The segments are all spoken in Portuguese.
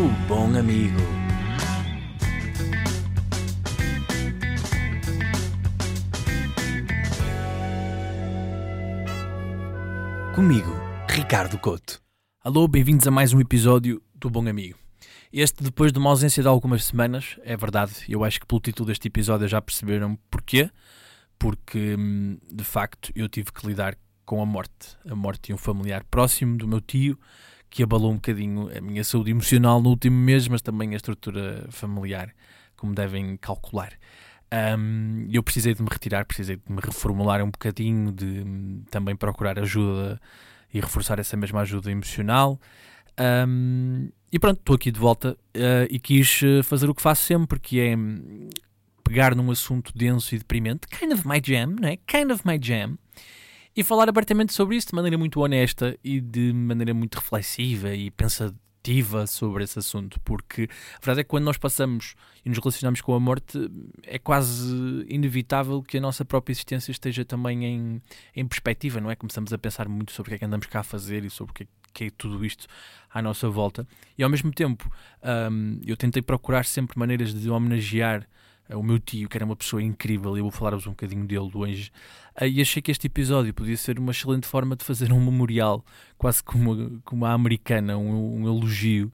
O bom amigo. Comigo, Ricardo Couto. Alô, bem-vindos a mais um episódio do Bom Amigo. Este, depois de uma ausência de algumas semanas, é verdade, eu acho que pelo título deste episódio já perceberam porquê. Porque, hum, de facto, eu tive que lidar com a morte. A morte de um familiar próximo do meu tio, que abalou um bocadinho a minha saúde emocional no último mês, mas também a estrutura familiar, como devem calcular. Um, eu precisei de me retirar, precisei de me reformular um bocadinho, de um, também procurar ajuda e reforçar essa mesma ajuda emocional. Um, e pronto, estou aqui de volta uh, e quis eh, fazer o que faço sempre, que é hum, pegar num assunto denso e deprimente, kind of my jam, né? Kind of my jam e falar abertamente sobre isso de maneira muito honesta e de maneira muito reflexiva e pensativa sobre esse assunto, porque a verdade é que quando nós passamos e nos relacionamos com a morte, é quase inevitável que a nossa própria existência esteja também em, em perspectiva, não é? Começamos a pensar muito sobre o que é que andamos cá a fazer e sobre o que é, que é tudo isto à nossa volta. E ao mesmo tempo, um, eu tentei procurar sempre maneiras de homenagear o meu tio, que era uma pessoa incrível, e eu vou falar-vos um bocadinho dele hoje. E achei que este episódio podia ser uma excelente forma de fazer um memorial, quase como, como a americana, um, um elogio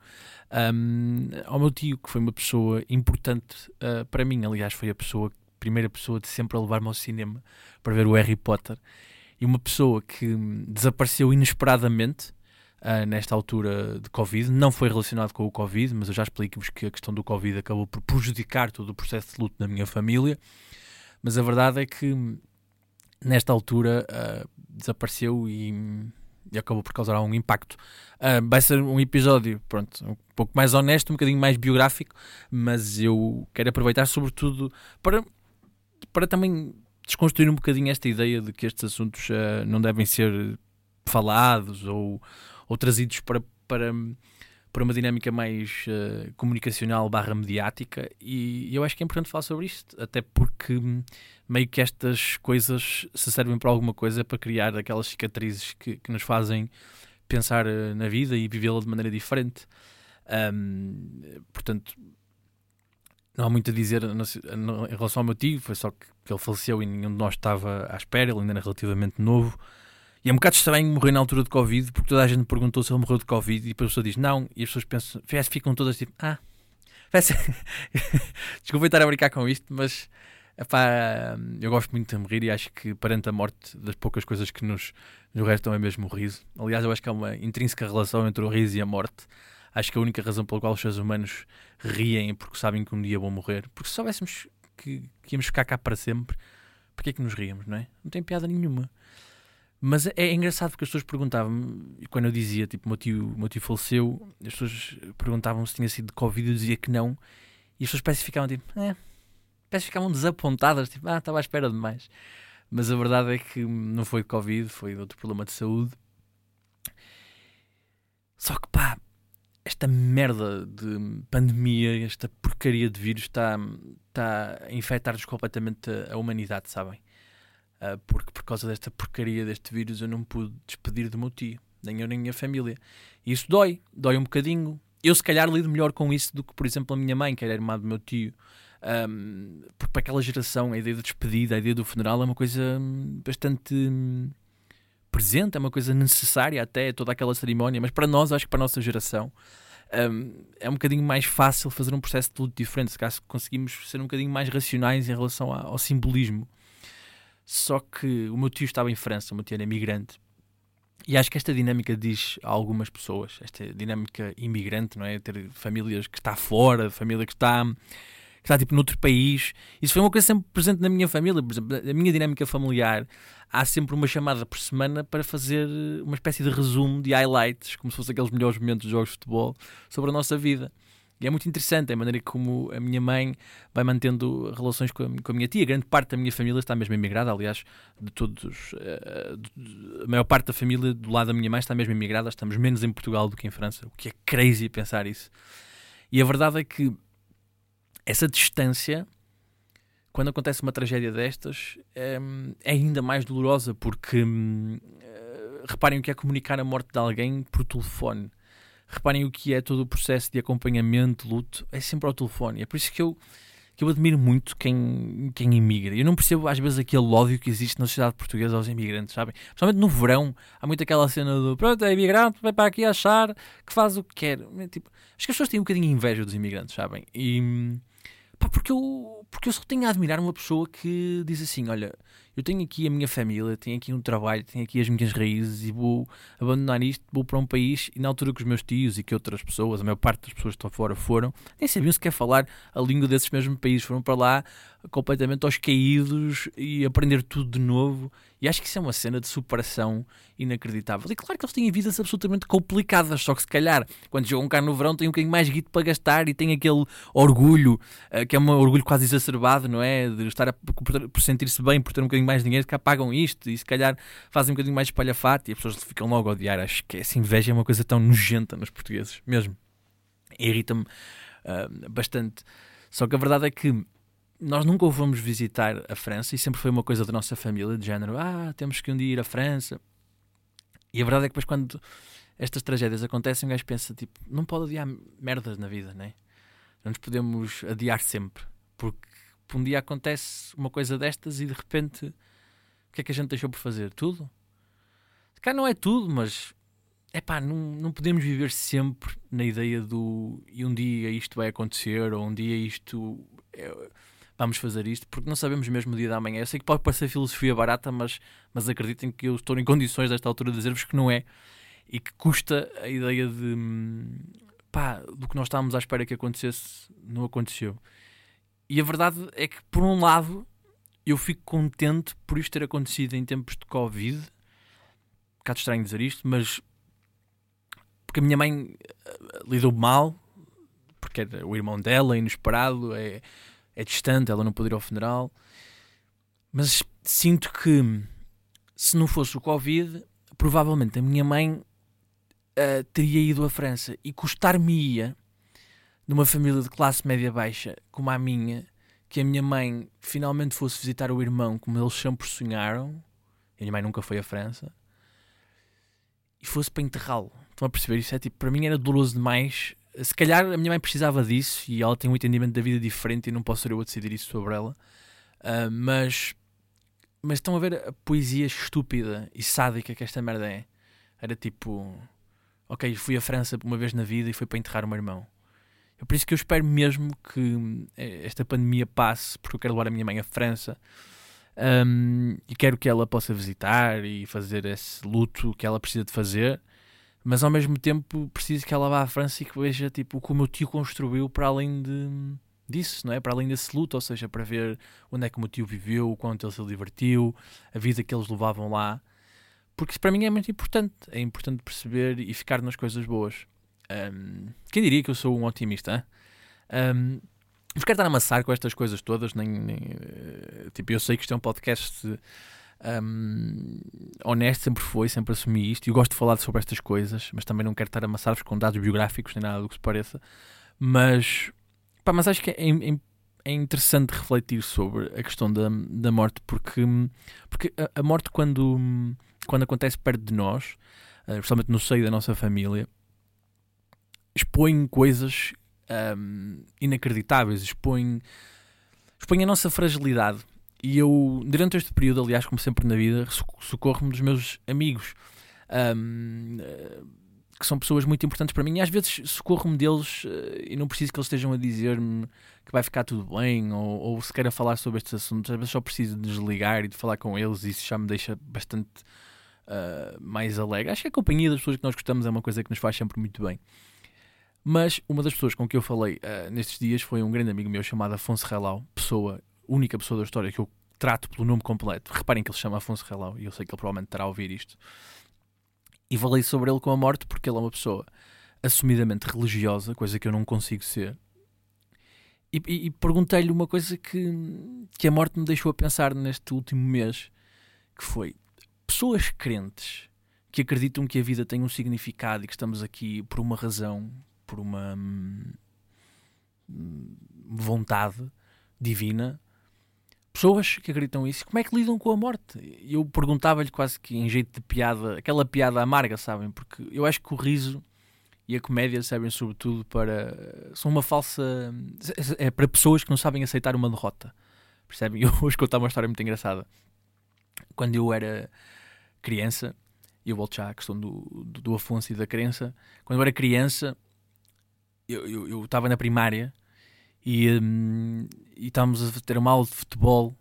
um, ao meu tio, que foi uma pessoa importante uh, para mim. Aliás, foi a pessoa, primeira pessoa de sempre a levar-me ao cinema para ver o Harry Potter. E uma pessoa que desapareceu inesperadamente uh, nesta altura de Covid. Não foi relacionado com o Covid, mas eu já explico-vos que a questão do Covid acabou por prejudicar todo o processo de luto na minha família. Mas a verdade é que nesta altura uh, desapareceu e, e, acabou por causar algum impacto. Uh, vai ser um episódio, pronto, um pouco mais honesto, um bocadinho mais biográfico, mas eu quero aproveitar sobretudo para, para também desconstruir um bocadinho esta ideia de que estes assuntos uh, não devem ser falados ou, ou trazidos para, para, para uma dinâmica mais uh, comunicacional barra mediática e eu acho que é importante falar sobre isto, até porque meio que estas coisas se servem para alguma coisa para criar aquelas cicatrizes que, que nos fazem pensar uh, na vida e vivê-la de maneira diferente. Um, portanto, não há muito a dizer em relação ao meu tio, foi só que, que ele faleceu e nenhum de nós estava à espera, ele ainda era relativamente novo. E é um bocado estranho morrer na altura de Covid, porque toda a gente perguntou se ele morreu de Covid e depois a pessoa diz não, e as pessoas pensam, ficam todas tipo, ah, desculpa estar a brincar com isto, mas epá, eu gosto muito de morrer e acho que perante a morte das poucas coisas que nos, nos restam é mesmo o riso. Aliás, eu acho que há uma intrínseca relação entre o riso e a morte. Acho que a única razão pela qual os seres humanos riem é porque sabem que um dia vão morrer. Porque se soubéssemos que, que íamos ficar cá para sempre, porquê é que nos ríamos, não é? Não tem piada nenhuma. Mas é engraçado porque as pessoas perguntavam e quando eu dizia, tipo, meu tio, meu tio faleceu, as pessoas perguntavam se tinha sido de Covid, eu dizia que não, e as pessoas parece ficavam tipo, é, parece ficavam desapontadas, tipo, ah, estava à espera de mais. Mas a verdade é que não foi de Covid, foi de outro problema de saúde. Só que pá, esta merda de pandemia, esta porcaria de vírus está, está a infectar-nos completamente a humanidade, sabem? Uh, porque por causa desta porcaria deste vírus eu não pude despedir do meu tio, nem eu nem a minha família. E isso dói, dói um bocadinho. Eu se calhar lido melhor com isso do que, por exemplo, a minha mãe, que era irmã do meu tio. Um, porque para aquela geração a ideia da despedida, a ideia do funeral é uma coisa hum, bastante hum, presente, é uma coisa necessária até, toda aquela cerimónia, mas para nós, acho que para a nossa geração, um, é um bocadinho mais fácil fazer um processo de luto diferente, se caso conseguimos ser um bocadinho mais racionais em relação ao simbolismo só que o meu tio estava em França, o meu tio era imigrante. E acho que esta dinâmica diz a algumas pessoas, esta dinâmica imigrante, não é? Ter famílias que está fora, família que está, que está tipo noutro país. Isso foi uma coisa sempre presente na minha família. Por exemplo, a minha dinâmica familiar, há sempre uma chamada por semana para fazer uma espécie de resumo de highlights, como se fossem aqueles melhores momentos dos jogos de futebol, sobre a nossa vida. E é muito interessante a maneira como a minha mãe vai mantendo relações com a, com a minha tia. Grande parte da minha família está mesmo emigrada, aliás, de todos, uh, de, a maior parte da família do lado da minha mãe está mesmo emigrada. Estamos menos em Portugal do que em França, o que é crazy pensar isso. E a verdade é que essa distância, quando acontece uma tragédia destas, é, é ainda mais dolorosa, porque uh, reparem o que é comunicar a morte de alguém por telefone reparem o que é todo o processo de acompanhamento, luto, é sempre ao telefone. É por isso que eu, que eu admiro muito quem, quem imigra. Eu não percebo às vezes aquele ódio que existe na sociedade portuguesa aos imigrantes, sabem? Principalmente no verão, há muito aquela cena do pronto, é imigrante, vai para aqui achar que faz o que quer. Tipo, acho que as pessoas têm um bocadinho inveja dos imigrantes, sabem? E pá, porque eu, porque eu só tenho a admirar uma pessoa que diz assim: olha eu tenho aqui a minha família, tenho aqui um trabalho, tenho aqui as minhas raízes e vou abandonar isto, vou para um país e na altura que os meus tios e que outras pessoas, a maior parte das pessoas que estão fora foram, nem sabiam sequer falar a língua desses mesmos países, foram para lá completamente aos caídos e aprender tudo de novo. E acho que isso é uma cena de superação inacreditável. E claro que eles têm vidas absolutamente complicadas, só que se calhar quando jogam cá no verão têm um bocadinho mais guito para gastar e têm aquele orgulho, uh, que é um orgulho quase exacerbado, não é? De estar a, por, por sentir-se bem, por ter um bocadinho mais dinheiro, cá pagam isto e se calhar fazem um bocadinho mais espalhafato e as pessoas ficam logo a odiar. Acho que essa inveja é uma coisa tão nojenta nos portugueses, mesmo. Irrita-me uh, bastante. Só que a verdade é que nós nunca fomos visitar a França e sempre foi uma coisa da nossa família, de género, ah, temos que um dia ir à França. E a verdade é que depois quando estas tragédias acontecem, o gajo pensa, tipo, não pode adiar merdas na vida, né? Não nos podemos adiar sempre, porque um dia acontece uma coisa destas e de repente, o que é que a gente deixou por fazer? Tudo? Cá não é tudo, mas é pá, não, não podemos viver sempre na ideia do e um dia isto vai acontecer, ou um dia isto. É, vamos fazer isto, porque não sabemos mesmo o dia da manhã. Eu sei que pode parecer filosofia barata, mas, mas acreditem que eu estou em condições, desta altura, de dizer-vos que não é e que custa a ideia de pá, do que nós estávamos à espera que acontecesse, não aconteceu. E a verdade é que, por um lado, eu fico contente por isto ter acontecido em tempos de Covid. Um bocado estranho dizer isto, mas porque a minha mãe eh, lidou mal, porque era o irmão dela, inesperado, é é distante, ela não pode ir ao funeral. Mas sinto que se não fosse o Covid, provavelmente a minha mãe uh, teria ido à França e custar-me-ia, numa família de classe média baixa como a minha, que a minha mãe finalmente fosse visitar o irmão como eles sempre sonharam. A minha mãe nunca foi à França. E fosse para enterrá-lo. Estão a perceber? Isso é tipo, para mim era doloroso demais se calhar a minha mãe precisava disso e ela tem um entendimento da vida diferente e não posso ser eu a decidir isso sobre ela. Uh, mas, mas estão a ver a poesia estúpida e sádica que esta merda é. Era tipo, ok, fui à França uma vez na vida e foi para enterrar o meu irmão. É por isso que eu espero mesmo que eh, esta pandemia passe, porque eu quero levar a minha mãe à França um, e quero que ela possa visitar e fazer esse luto que ela precisa de fazer mas ao mesmo tempo preciso que ela vá à França e que veja tipo, o que o meu tio construiu para além de, disso, não é? Para além desse luto, ou seja, para ver onde é que o meu tio viveu, o quanto ele se divertiu, a vida que eles levavam lá. Porque isso para mim é muito importante. É importante perceber e ficar nas coisas boas. Um, quem diria que eu sou um otimista? Um, não quero estar a amassar com estas coisas todas, nem, nem, eh, tipo, eu sei que isto é um podcast um, honesto sempre foi, sempre assumi isto. E gosto de falar sobre estas coisas, mas também não quero estar a amassar-vos com dados biográficos nem nada do que se pareça. Mas, pá, mas acho que é, é, é interessante refletir sobre a questão da, da morte, porque, porque a, a morte, quando, quando acontece perto de nós, uh, principalmente no seio da nossa família, expõe coisas um, inacreditáveis, expõe, expõe a nossa fragilidade e eu, durante este período, aliás, como sempre na vida, socorro-me dos meus amigos, um, que são pessoas muito importantes para mim, e às vezes socorro-me deles uh, e não preciso que eles estejam a dizer-me que vai ficar tudo bem, ou, ou se queira falar sobre estes assuntos, às vezes só preciso de desligar e de falar com eles, e isso já me deixa bastante uh, mais alegre. Acho que a companhia das pessoas que nós gostamos é uma coisa que nos faz sempre muito bem. Mas uma das pessoas com que eu falei uh, nestes dias foi um grande amigo meu chamado Afonso Relau, pessoa única pessoa da história que eu trato pelo nome completo. Reparem que ele se chama Afonso Relau e eu sei que ele provavelmente terá a ouvir isto. E falei sobre ele com a morte porque ele é uma pessoa assumidamente religiosa, coisa que eu não consigo ser. E, e, e perguntei-lhe uma coisa que, que a morte me deixou a pensar neste último mês, que foi pessoas crentes que acreditam que a vida tem um significado e que estamos aqui por uma razão, por uma hum, vontade divina, pessoas que acreditam isso, como é que lidam com a morte? Eu perguntava-lhe quase que em jeito de piada, aquela piada amarga, sabem? Porque eu acho que o riso e a comédia servem sobretudo para. são uma falsa. é para pessoas que não sabem aceitar uma derrota. Percebem? Eu vou contar uma história muito engraçada. Quando eu era criança, e eu volto já à questão do, do, do Afonso e da crença, quando eu era criança, eu estava na primária e, um, e estávamos a ter uma aula de futebol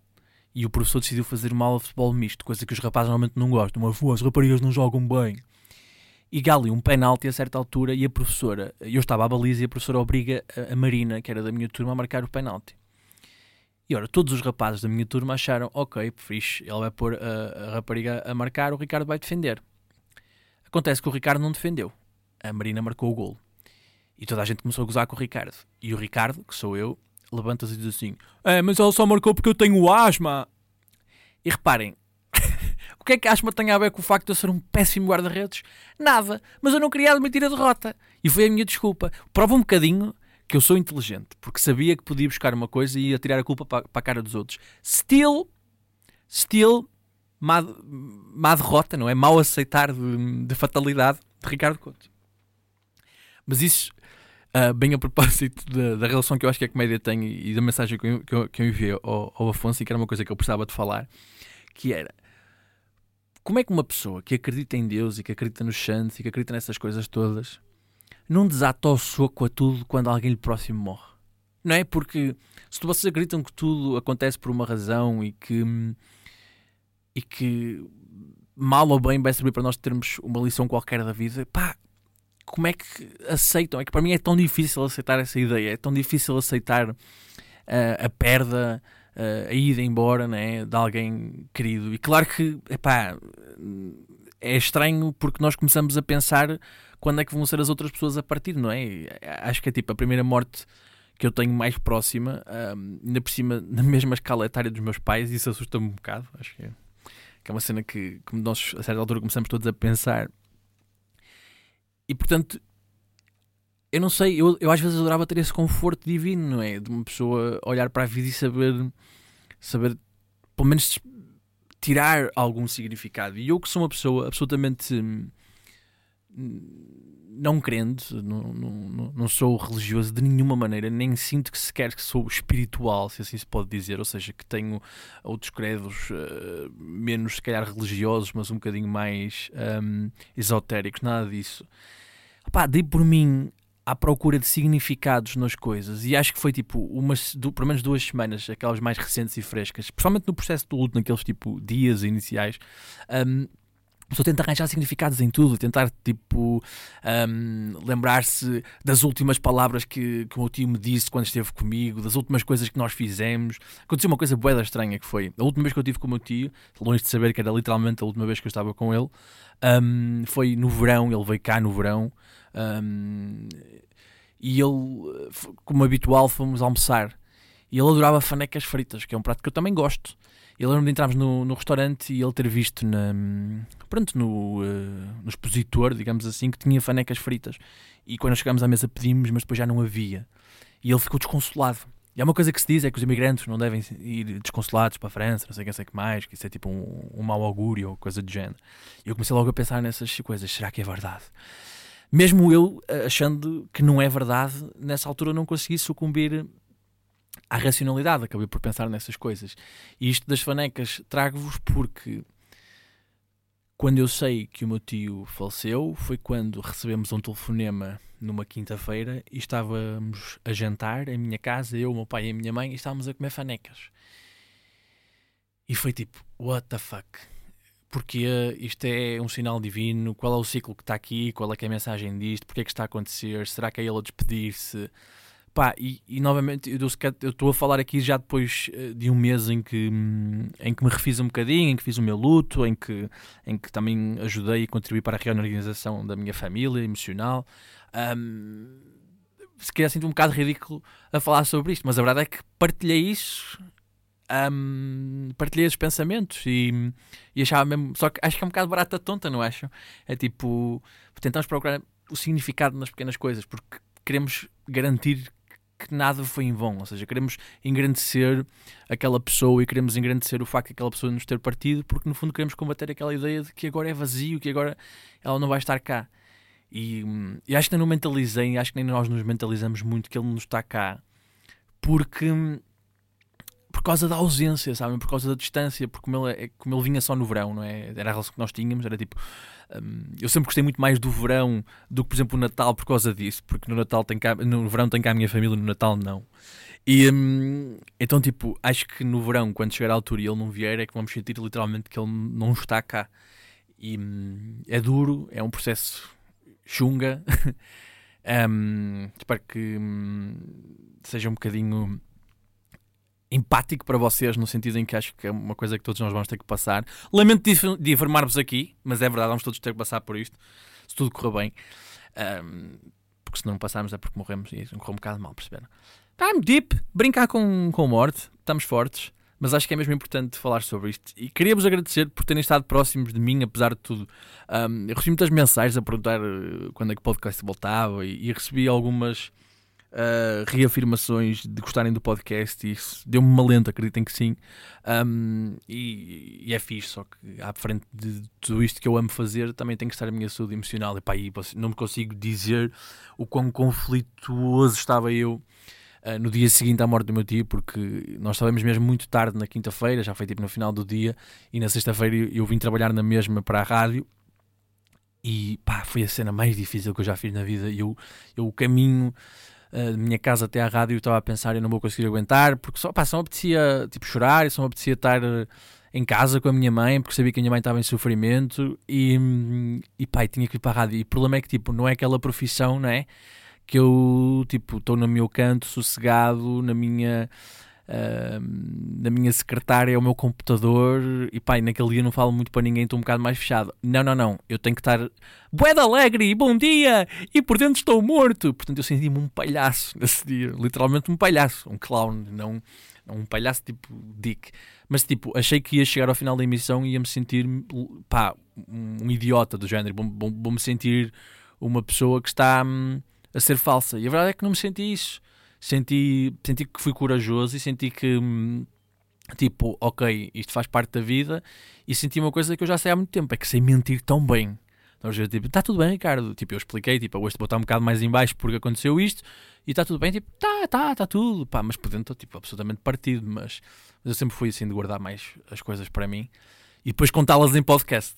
e o professor decidiu fazer uma aula de futebol misto, coisa que os rapazes normalmente não gostam, mas as raparigas não jogam bem. E gali um penalti a certa altura e a professora, eu estava à baliza e a professora obriga a, a Marina, que era da minha turma, a marcar o penalti. E ora, todos os rapazes da minha turma acharam, ok, fixe, ele vai pôr a, a rapariga a marcar, o Ricardo vai defender. Acontece que o Ricardo não defendeu. A Marina marcou o golo. E toda a gente começou a gozar com o Ricardo. E o Ricardo, que sou eu, levanta-se e diz assim: É, mas ela só marcou porque eu tenho asma. E reparem, o que é que a asma tem a ver com o facto de eu ser um péssimo guarda-redes? Nada, mas eu não queria admitir a derrota. E foi a minha desculpa. Prova um bocadinho que eu sou inteligente, porque sabia que podia buscar uma coisa e ia tirar a culpa para, para a cara dos outros. Still, still, má, má derrota, não é? Mal aceitar de, de fatalidade de Ricardo Couto. Mas isso Uh, bem a propósito da, da, relação que eu acho que a comédia tem e, da mensagem que eu, que eu, que eu enviei ao, ao, Afonso, e que era uma coisa que eu precisava de falar, que era como é que uma pessoa que acredita em Deus e que acredita nos santos e que acredita nessas coisas todas não desata o soco a tudo quando alguém lhe próximo morre? Não é? Porque se vocês acreditam que tudo acontece por uma razão e que, e que mal ou bem vai servir para nós termos uma lição qualquer da vida, pá, como é que aceitam? É que para mim é tão difícil aceitar essa ideia, é tão difícil aceitar uh, a perda, uh, a ida embora né, de alguém querido. E claro que epá, é estranho porque nós começamos a pensar quando é que vão ser as outras pessoas a partir, não é? Acho que é tipo a primeira morte que eu tenho mais próxima, um, ainda por cima, na mesma escala etária dos meus pais, e isso assusta-me um bocado. Acho que é, que é uma cena que, que nós, a certa altura, começamos todos a pensar e portanto, eu não sei, eu, eu às vezes adorava ter esse conforto divino, não é? De uma pessoa olhar para a vida e saber, saber pelo menos tirar algum significado. E eu que sou uma pessoa absolutamente hum, não crente, não, não, não sou religioso de nenhuma maneira, nem sinto que sequer que sou espiritual, se assim se pode dizer, ou seja, que tenho outros credos uh, menos, se calhar, religiosos, mas um bocadinho mais um, esotéricos, nada disso. Pá, dei por mim à procura de significados nas coisas e acho que foi tipo umas, do, pelo menos duas semanas, aquelas mais recentes e frescas, principalmente no processo do luto, naqueles tipo dias iniciais. Um, a pessoa tenta arranjar significados em tudo, tentar tipo um, lembrar-se das últimas palavras que, que o meu tio me disse quando esteve comigo, das últimas coisas que nós fizemos. Aconteceu uma coisa boeda estranha que foi a última vez que eu estive com o meu tio, longe de saber que era literalmente a última vez que eu estava com ele, um, foi no verão, ele veio cá no verão. Um, e ele, como habitual, fomos almoçar. E ele adorava fanecas fritas, que é um prato que eu também gosto. Eu lembro de entrarmos no, no restaurante e ele ter visto na, pronto, no, uh, no expositor, digamos assim, que tinha fanecas fritas. E quando chegámos à mesa pedimos, mas depois já não havia. E ele ficou desconsolado. E há uma coisa que se diz é que os imigrantes não devem ir desconsolados para a França, não sei o que, sei que mais, que isso é tipo um, um mau augúrio ou coisa do género. E eu comecei logo a pensar nessas coisas. Será que é verdade? Mesmo eu eh, achando que não é verdade, nessa altura não consegui sucumbir à racionalidade, acabei por pensar nessas coisas. E isto das fanecas trago-vos porque quando eu sei que o meu tio faleceu foi quando recebemos um telefonema numa quinta-feira e estávamos a jantar em minha casa, eu, o meu pai e a minha mãe, e estávamos a comer fanecas. E foi tipo, what the fuck? Porque isto é um sinal divino? Qual é o ciclo que está aqui? Qual é, é a mensagem disto? Porquê é que está a acontecer? Será que é ele a despedir-se? Pá, e, e novamente eu estou a falar aqui já depois eh, de um mês em que, em que me refiz um bocadinho, em que fiz o meu luto, em que, em que também ajudei e contribuí para a reorganização da minha família emocional. Um, se calhar sinto um bocado ridículo a falar sobre isto, mas a verdade é que partilhei isso, um, partilhei esses pensamentos e, e achava mesmo. Só que acho que é um bocado barata tonta, não acho? É tipo, tentamos procurar o significado nas pequenas coisas, porque queremos garantir que nada foi em vão, ou seja, queremos engrandecer aquela pessoa e queremos engrandecer o facto de aquela pessoa nos ter partido, porque no fundo queremos combater aquela ideia de que agora é vazio, que agora ela não vai estar cá. E, hum, e acho que nem não mentalizei, acho que nem nós nos mentalizamos muito que ele não está cá. Porque hum, por causa da ausência, sabem? Por causa da distância, porque como ele, é, como ele vinha só no verão, não é? Era a relação que nós tínhamos, era tipo. Um, eu sempre gostei muito mais do verão do que, por exemplo, o Natal por causa disso, porque no Natal tem cá, no verão tem cá a minha família, no Natal não. E um, então, tipo, acho que no verão, quando chegar à altura e ele não vier, é que vamos sentir literalmente que ele não está cá. E um, é duro, é um processo chunga. um, espero que hum, seja um bocadinho empático para vocês, no sentido em que acho que é uma coisa que todos nós vamos ter que passar. Lamento de informar-vos aqui, mas é verdade, vamos todos ter que passar por isto, se tudo correr bem. Um, porque se não passarmos é porque morremos e correu um bocado mal, perceberam? Time deep, brincar com, com morte, estamos fortes, mas acho que é mesmo importante falar sobre isto. E queria-vos agradecer por terem estado próximos de mim, apesar de tudo. Um, eu recebi muitas mensagens a perguntar uh, quando é que o podcast voltava e, e recebi algumas uh, reafirmações de gostarem do podcast e isso deu-me uma lenta, acreditem que sim. Um, e, e, é fixe, só que à frente de tudo isto que eu amo fazer também tem que estar a minha saúde emocional. E pá, aí não me consigo dizer o quão conflituoso estava eu. Uh, no dia seguinte à morte do meu tio, porque nós estávamos mesmo muito tarde na quinta-feira, já foi tipo no final do dia, e na sexta-feira eu, eu vim trabalhar na mesma para a rádio, e pá, foi a cena mais difícil que eu já fiz na vida. Eu, eu o caminho uh, da minha casa até à rádio, estava a pensar, eu não vou conseguir aguentar, porque só, pá, só me apetecia tipo, chorar, só me apetecia estar uh, em casa com a minha mãe, porque sabia que a minha mãe estava em sofrimento, e, pá, e tinha que ir para a rádio. E o problema é que, tipo, não é aquela profissão, não é? Que eu, tipo, estou no meu canto, sossegado, na minha na minha secretária é o meu computador e pá, naquele dia não falo muito para ninguém, estou um bocado mais fechado. Não, não, não, eu tenho que estar de alegre e bom dia e por dentro estou morto. Portanto, eu senti-me um palhaço nesse dia, literalmente um palhaço, um clown, não, um palhaço tipo Dick. Mas tipo, achei que ia chegar ao final da emissão e ia me sentir pá, um idiota do género, vou-me vou, sentir uma pessoa que está hum, a ser falsa. E a verdade é que não me senti isso senti, senti que fui corajoso e senti que, hum, tipo, ok, isto faz parte da vida. E senti uma coisa que eu já sei há muito tempo: é que sei mentir tão bem. Então, eu, tipo, está tudo bem, Ricardo. Tipo, eu expliquei, tipo, hoje vou estar um bocado mais em baixo porque aconteceu isto e está tudo bem. Tipo, tá, tá, está tudo. Pá, mas por dentro estou, tipo, absolutamente partido. Mas, mas eu sempre fui assim de guardar mais as coisas para mim e depois contá-las em podcast.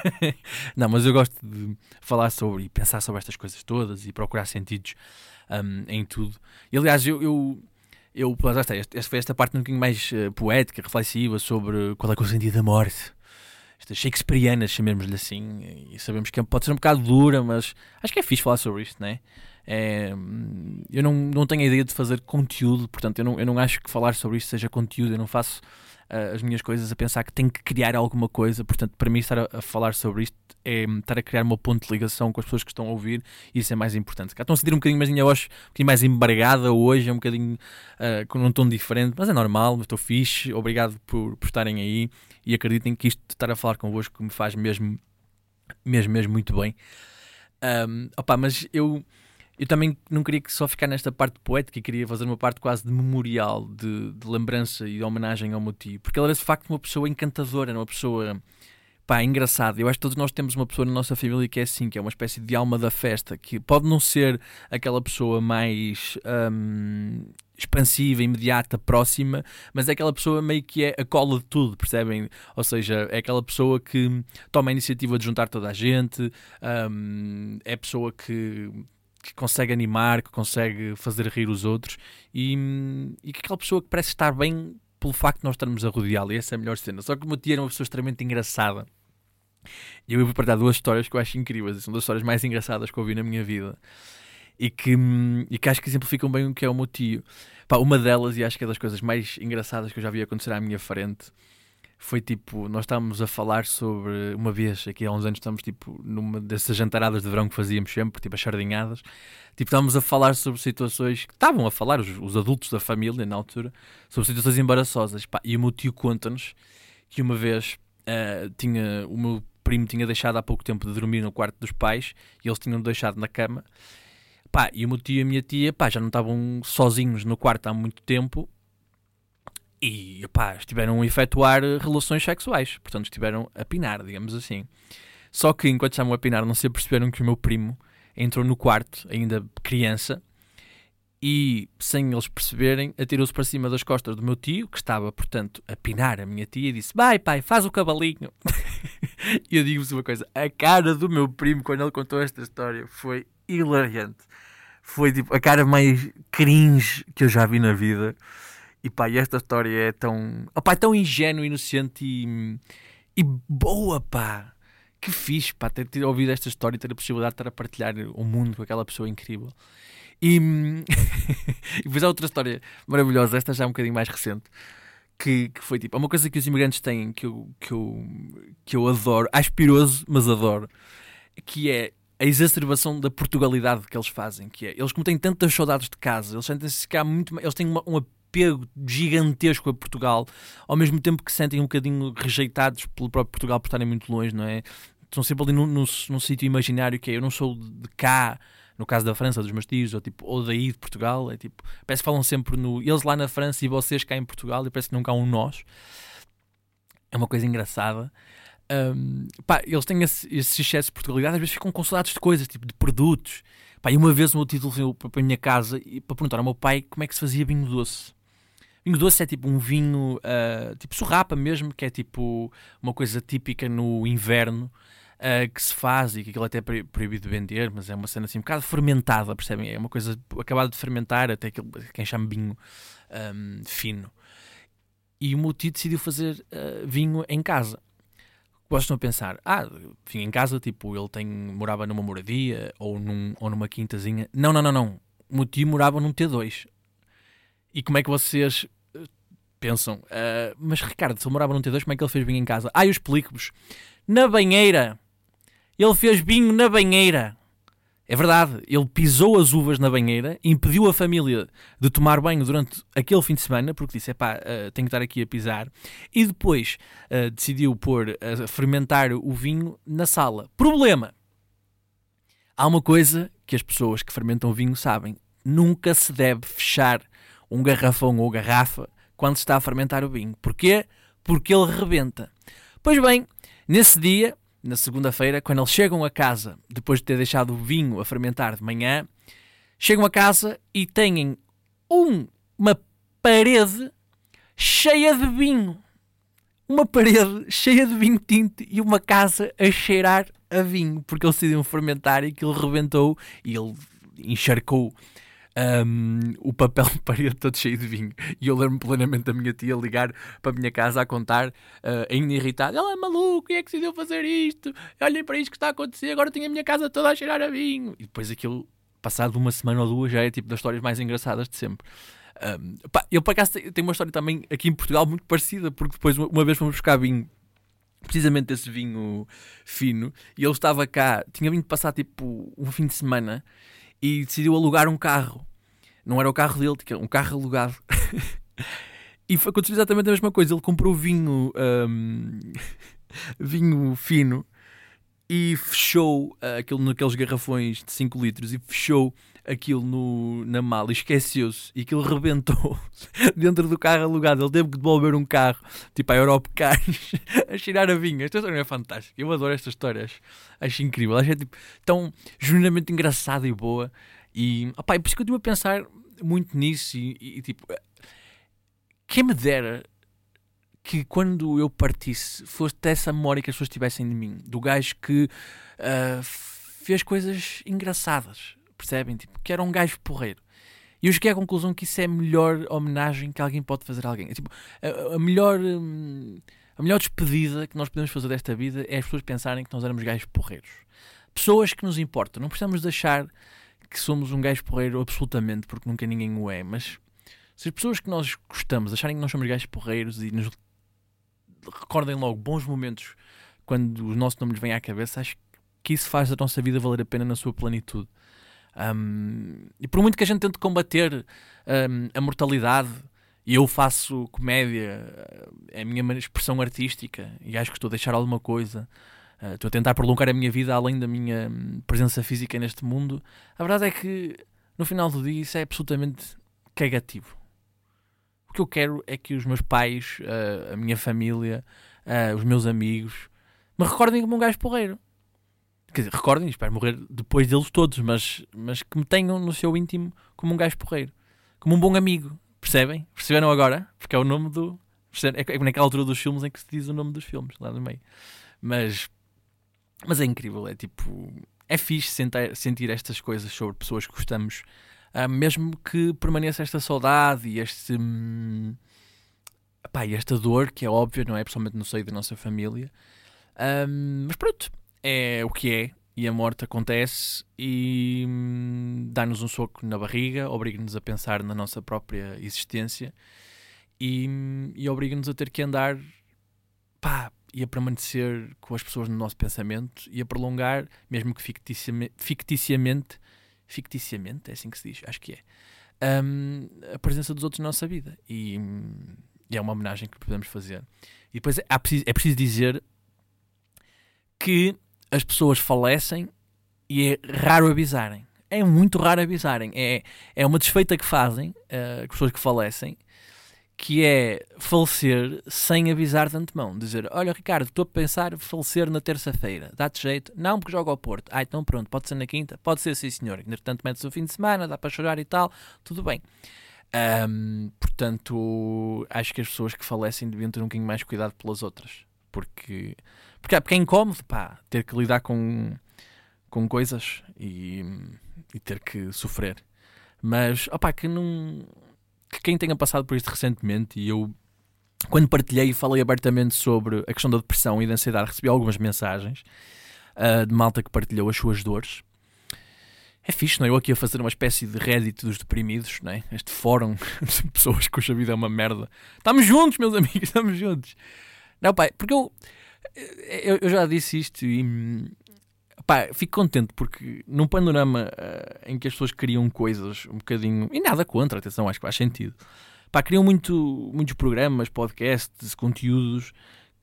não, mas eu gosto de falar sobre e pensar sobre estas coisas todas e procurar sentidos um, em tudo. E aliás, eu. eu eu, esta, foi esta parte um bocadinho mais uh, poética, reflexiva sobre qual é, é o sentido da morte. Estas shakespearianas, chamemos-lhe assim, e sabemos que pode ser um bocado dura, mas acho que é fixe falar sobre isto, né? É, eu não, não tenho a ideia de fazer conteúdo, portanto, eu não, eu não acho que falar sobre isto seja conteúdo, eu não faço uh, as minhas coisas a pensar que tenho que criar alguma coisa, portanto, para mim, estar a, a falar sobre isto é estar a criar uma ponte de ligação com as pessoas que estão a ouvir e isso é mais importante. Cá estão a sentir um bocadinho mais voz, um bocadinho mais embargada hoje, é um bocadinho uh, com um tom diferente, mas é normal, estou fixe, obrigado por, por estarem aí e acreditem que isto de estar a falar convosco me faz mesmo, mesmo, mesmo muito bem. Um, opa, mas eu, eu também não queria que só ficar nesta parte poética, queria fazer uma parte quase de memorial, de, de lembrança e de homenagem ao meu tio, porque ele era de facto uma pessoa encantadora, uma pessoa Pá, engraçado. Eu acho que todos nós temos uma pessoa na nossa família que é assim, que é uma espécie de alma da festa, que pode não ser aquela pessoa mais hum, expansiva, imediata, próxima, mas é aquela pessoa meio que é a cola de tudo, percebem? Ou seja, é aquela pessoa que toma a iniciativa de juntar toda a gente, hum, é a pessoa que que consegue animar, que consegue fazer rir os outros e, e que aquela pessoa que parece estar bem pelo facto de nós estarmos a rodeá-lo, e essa é a melhor cena. Só que o meu tio era uma pessoa extremamente engraçada. E eu vou partilhar duas histórias que eu acho incríveis, são duas histórias mais engraçadas que eu ouvi na minha vida. E que, e que acho que exemplificam bem o que é o meu tio. Pá, uma delas, e acho que é das coisas mais engraçadas que eu já vi acontecer à minha frente, foi tipo, nós estávamos a falar sobre, uma vez, aqui há uns anos, estamos tipo numa dessas jantaradas de verão que fazíamos sempre, tipo as sardinhadas, tipo estávamos a falar sobre situações, que estavam a falar os, os adultos da família na altura, sobre situações embaraçosas, pá, e o meu tio conta-nos que uma vez uh, tinha, o meu primo tinha deixado há pouco tempo de dormir no quarto dos pais, e eles tinham deixado na cama, pá, e o meu tio e a minha tia, pá, já não estavam sozinhos no quarto há muito tempo, e pá, estiveram a efetuar relações sexuais, portanto estiveram a pinar, digamos assim. Só que enquanto estavam a pinar, não se aperceberam que o meu primo entrou no quarto, ainda criança, e, sem eles perceberem, atirou-se para cima das costas do meu tio, que estava, portanto, a pinar a minha tia, e disse: Vai, pai, faz o cavalinho. e eu digo-vos uma coisa: a cara do meu primo, quando ele contou esta história, foi hilariante. Foi tipo a cara mais cringe que eu já vi na vida. E pá, e esta história é tão. Opá, é tão ingênua, inocente e, e boa, pá. Que fixe, pá, ter, ter ouvido esta história e ter a possibilidade de estar a partilhar o mundo com aquela pessoa incrível. E, e depois há outra história maravilhosa, esta já é um bocadinho mais recente, que, que foi tipo, é uma coisa que os imigrantes têm que eu, que eu, que eu adoro, aspiroso, mas adoro, que é a exacerbação da Portugalidade que eles fazem, que é, eles como têm tantas saudades de casa, eles sentem-se cá muito, eles têm uma, um apego gigantesco a Portugal, ao mesmo tempo que se sentem um bocadinho rejeitados pelo próprio Portugal por estarem muito longe, não é? Estão sempre ali num, num, num sítio imaginário que é, eu não sou de cá, no caso da França, dos meus tios, ou, tipo, ou daí de Portugal, é tipo, parece que falam sempre no eles lá na França e vocês cá em Portugal, e parece que nunca há um nós. É uma coisa engraçada. Um, pá, eles têm esse, esse excesso de Portugalidade, às vezes ficam com saudades de coisas, tipo de produtos. Pá, e uma vez o meu título veio para a minha casa e, para perguntar ao meu pai como é que se fazia vinho doce. Vinho doce é tipo um vinho, uh, tipo surrapa mesmo, que é tipo uma coisa típica no inverno, uh, que se faz e que aquilo até é proibido de vender, mas é uma cena assim um bocado fermentada, percebem? É uma coisa acabada de fermentar, até aquilo, quem chama vinho um, fino. E o meu tio decidiu fazer uh, vinho em casa. Gostam a pensar, ah, vinho em casa, tipo, ele tem, morava numa moradia ou, num, ou numa quintazinha. Não, não, não, não. O meu tio morava num T2. E como é que vocês pensam? Uh, mas Ricardo, se ele morava num T2, como é que ele fez vinho em casa? Ah, eu explico-vos. Na banheira. Ele fez vinho na banheira. É verdade, ele pisou as uvas na banheira, impediu a família de tomar banho durante aquele fim de semana, porque disse: pá, uh, tenho que estar aqui a pisar, e depois uh, decidiu pôr a fermentar o vinho na sala. Problema: há uma coisa que as pessoas que fermentam vinho sabem: nunca se deve fechar um garrafão ou garrafa quando está a fermentar o vinho. Porquê? Porque ele rebenta. Pois bem, nesse dia na segunda-feira, quando eles chegam a casa, depois de ter deixado o vinho a fermentar de manhã, chegam a casa e têm um, uma parede cheia de vinho. Uma parede cheia de vinho tinto e uma casa a cheirar a vinho, porque eles decidiram fermentar e aquilo rebentou e ele encharcou um, o papel de parede todo cheio de vinho. E eu lembro plenamente da minha tia ligar para a minha casa a contar, uh, ainda irritada: Ela é maluco, e é que decidiu fazer isto? Olhem para isto que está a acontecer, agora tenho a minha casa toda a cheirar a vinho. E depois aquilo, passado uma semana ou duas, já é tipo das histórias mais engraçadas de sempre. Um, pá, eu por acaso tenho uma história também aqui em Portugal muito parecida, porque depois uma vez fomos buscar vinho precisamente esse vinho fino, e ele estava cá, tinha vindo passar tipo um fim de semana e decidiu alugar um carro. Não era o carro dele, tinha um carro alugado. e aconteceu exatamente a mesma coisa. Ele comprou vinho, um, vinho fino e fechou uh, aquilo naqueles garrafões de 5 litros e fechou aquilo no, na mala e esqueceu-se e aquilo rebentou dentro do carro alugado. Ele teve que devolver um carro, tipo a Europe Cars, a cheirar a vinho. Esta história é fantástica. Eu adoro estas histórias. Acho incrível. Acho é, tipo, tão genuinamente engraçada e boa. E opa, é por isso que eu estive a pensar muito nisso. E, e, tipo, quem me dera que quando eu partisse fosse essa memória que as pessoas tivessem de mim, do gajo que uh, fez coisas engraçadas percebem? Tipo, que era um gajo porreiro. E eu cheguei à conclusão que isso é a melhor homenagem que alguém pode fazer a alguém. É, tipo, a, a, melhor, hum, a melhor despedida que nós podemos fazer desta vida é as pessoas pensarem que nós éramos gajos porreiros. Pessoas que nos importam. Não precisamos deixar que somos um gajo porreiro absolutamente, porque nunca ninguém o é. Mas se as pessoas que nós gostamos acharem que nós somos gajos porreiros e nos recordem logo bons momentos quando o nosso nome lhes vem à cabeça, acho que isso faz a nossa vida valer a pena na sua plenitude. Um, e por muito que a gente tente combater um, a mortalidade, e eu faço comédia, é a minha expressão artística, e acho que estou a deixar alguma coisa, uh, estou a tentar prolongar a minha vida além da minha hum, presença física neste mundo. A verdade é que no final do dia isso é absolutamente cagativo. O que eu quero é que os meus pais, uh, a minha família, uh, os meus amigos me recordem como um gajo porreiro. Quer dizer, recordem, espero morrer depois deles todos, mas, mas que me tenham no seu íntimo como um gajo porreiro, como um bom amigo. Percebem? Perceberam agora? Porque é o nome do. É naquela altura dos filmes em que se diz o nome dos filmes, lá no meio. Mas, mas é incrível, é tipo. É fixe sentir, sentir estas coisas sobre pessoas que gostamos, uh, mesmo que permaneça esta saudade e este. Hum, esta dor, que é óbvia, não é? Principalmente no seio da nossa família. Um, mas pronto, é o que é. E a morte acontece e hum, dá-nos um soco na barriga, obriga-nos a pensar na nossa própria existência e, hum, e obriga-nos a ter que andar pá, e a permanecer com as pessoas no nosso pensamento e a prolongar, mesmo que ficticiamente, ficticiamente, ficticiamente é assim que se diz, acho que é, um, a presença dos outros na nossa vida. E, hum, e é uma homenagem que podemos fazer. E depois é, é preciso dizer que as pessoas falecem e é raro avisarem. É muito raro avisarem. É, é uma desfeita que fazem uh, pessoas que falecem, que é falecer sem avisar de antemão. Dizer, olha Ricardo, estou a pensar falecer na terça-feira. Dá-te jeito? Não, porque jogo ao Porto. Ah, então pronto, pode ser na quinta? Pode ser sim senhor. Entretanto metes o fim de semana, dá para chorar e tal. Tudo bem. Um, portanto, acho que as pessoas que falecem deviam ter um bocadinho mais cuidado pelas outras. Porque, porque, porque é incómodo, pá, ter que lidar com, com coisas e, e ter que sofrer. Mas, opá, que não. Que quem tenha passado por isto recentemente, e eu, quando partilhei e falei abertamente sobre a questão da depressão e da ansiedade, recebi algumas mensagens uh, de malta que partilhou as suas dores. É fixe, não é? Eu aqui a fazer uma espécie de Reddit dos deprimidos, não é? Este fórum de pessoas cuja vida é uma merda. Estamos juntos, meus amigos, estamos juntos. Não, pai, porque eu, eu, eu já disse isto e pá, fico contente porque num panorama uh, em que as pessoas criam coisas um bocadinho. E nada contra, atenção, acho que faz sentido. Pá, criam muito, muitos programas, podcasts, conteúdos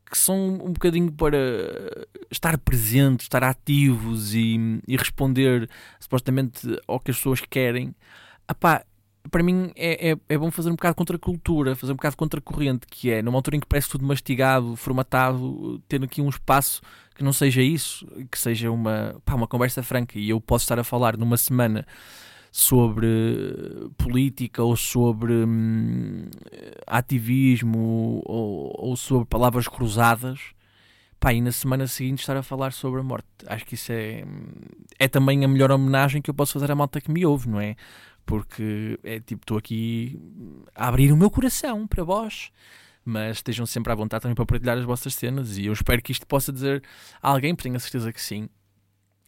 que são um bocadinho para estar presentes, estar ativos e, e responder supostamente ao que as pessoas querem. Epá, para mim é, é, é, bom fazer um bocado contra a cultura, fazer um bocado contra a corrente, que é numa altura em que parece tudo mastigado, formatado, ter aqui um espaço que não seja isso, que seja uma, pá, uma conversa franca e eu posso estar a falar numa semana sobre política ou sobre hum, ativismo ou, ou, sobre palavras cruzadas, pá, e na semana seguinte estar a falar sobre a morte. Acho que isso é, é também a melhor homenagem que eu posso fazer à malta que me ouve, não é? Porque é tipo, estou aqui a abrir o meu coração para vós mas estejam sempre à vontade também para partilhar as vossas cenas e eu espero que isto possa dizer a alguém, porque tenho a certeza que sim,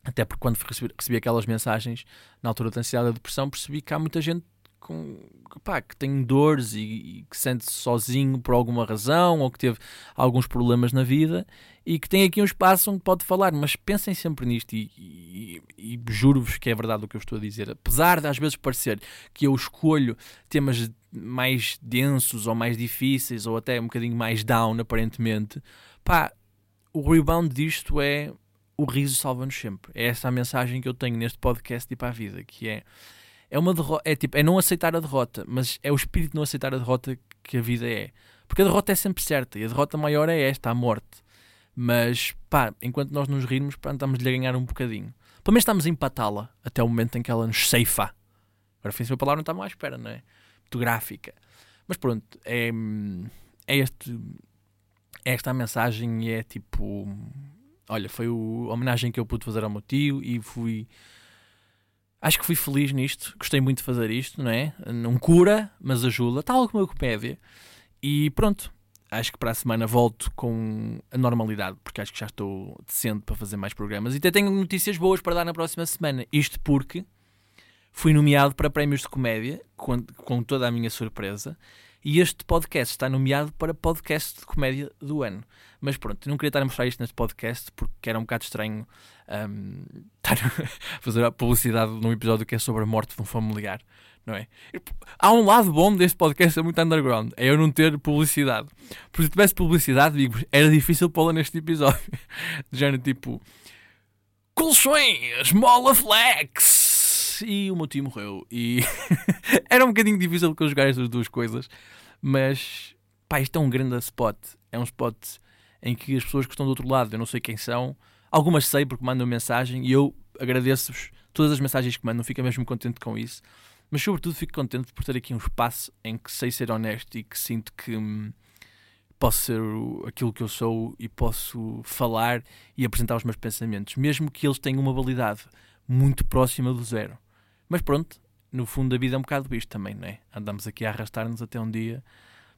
até porque quando recebi, recebi aquelas mensagens na altura da ansiedade da depressão, percebi que há muita gente com, pá, que tem dores e, e que sente-se sozinho por alguma razão ou que teve alguns problemas na vida e que tem aqui um espaço onde pode falar. Mas pensem sempre nisto e, e, e juro-vos que é verdade o que eu estou a dizer. Apesar de às vezes parecer que eu escolho temas mais densos ou mais difíceis ou até um bocadinho mais down, aparentemente, pá, o rebound disto é o riso salva-nos sempre. É essa a mensagem que eu tenho neste podcast e para a vida, que é é uma derrota, é tipo, é não aceitar a derrota, mas é o espírito de não aceitar a derrota que a vida é. Porque a derrota é sempre certa e a derrota maior é esta, a morte. Mas pá, enquanto nós nos rirmos, pá, estamos-lhe a ganhar um bocadinho. Pelo menos estamos a empatá-la até o momento em que ela nos ceifa. Agora, a palavra não está à espera, não é? Muito gráfica. Mas pronto, é, é, este, é esta a mensagem e é tipo olha, foi a homenagem que eu pude fazer ao meu tio e fui. Acho que fui feliz nisto, gostei muito de fazer isto, não é? Não cura, mas ajuda, tal como a comédia. E pronto, acho que para a semana volto com a normalidade, porque acho que já estou decente para fazer mais programas. E até tenho notícias boas para dar na próxima semana. Isto porque fui nomeado para prémios de comédia, com, com toda a minha surpresa. E este podcast está nomeado para podcast de comédia do ano. Mas pronto, não queria estar a mostrar isto neste podcast porque era um bocado estranho um, estar a fazer a publicidade num episódio que é sobre a morte de um familiar, não é? Há um lado bom deste podcast, é muito underground, é eu não ter publicidade. Porque se tivesse publicidade, digo, era difícil pô-la neste episódio. De género tipo: Colchões, Mola Flex e o meu tio morreu. E era um bocadinho difícil conjugar estas duas coisas, mas pá, isto é um grande spot. É um spot em que as pessoas que estão do outro lado, eu não sei quem são, Algumas sei porque mandam mensagem e eu agradeço-vos todas as mensagens que mandam, fico mesmo contente com isso. Mas, sobretudo, fico contente por ter aqui um espaço em que sei ser honesto e que sinto que hum, posso ser aquilo que eu sou e posso falar e apresentar os meus pensamentos, mesmo que eles tenham uma validade muito próxima do zero. Mas pronto, no fundo da vida é um bocado isto também, não é? Andamos aqui a arrastar-nos até um dia,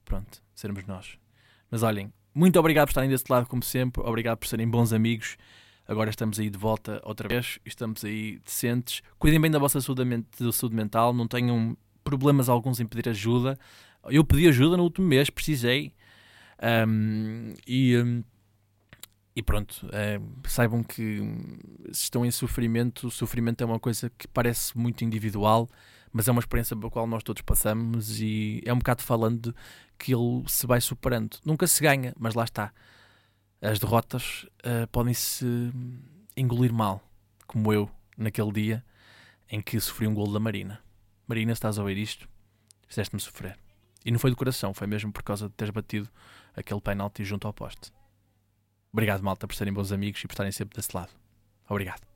pronto, sermos nós. Mas olhem, muito obrigado por estarem desse lado, como sempre, obrigado por serem bons amigos. Agora estamos aí de volta outra vez, estamos aí decentes. Cuidem bem da vossa saúde mental, não tenham problemas alguns em pedir ajuda. Eu pedi ajuda no último mês, precisei. Um, e, um, e pronto, é, saibam que se estão em sofrimento, o sofrimento é uma coisa que parece muito individual, mas é uma experiência pela qual nós todos passamos e é um bocado falando que ele se vai superando. Nunca se ganha, mas lá está. As derrotas uh, podem-se engolir mal, como eu naquele dia em que sofri um gol da Marina. Marina, se estás a ouvir isto, fizeste-me sofrer. E não foi do coração, foi mesmo por causa de teres batido aquele penalti junto ao poste. Obrigado, malta, por serem bons amigos e por estarem sempre desse lado. Obrigado.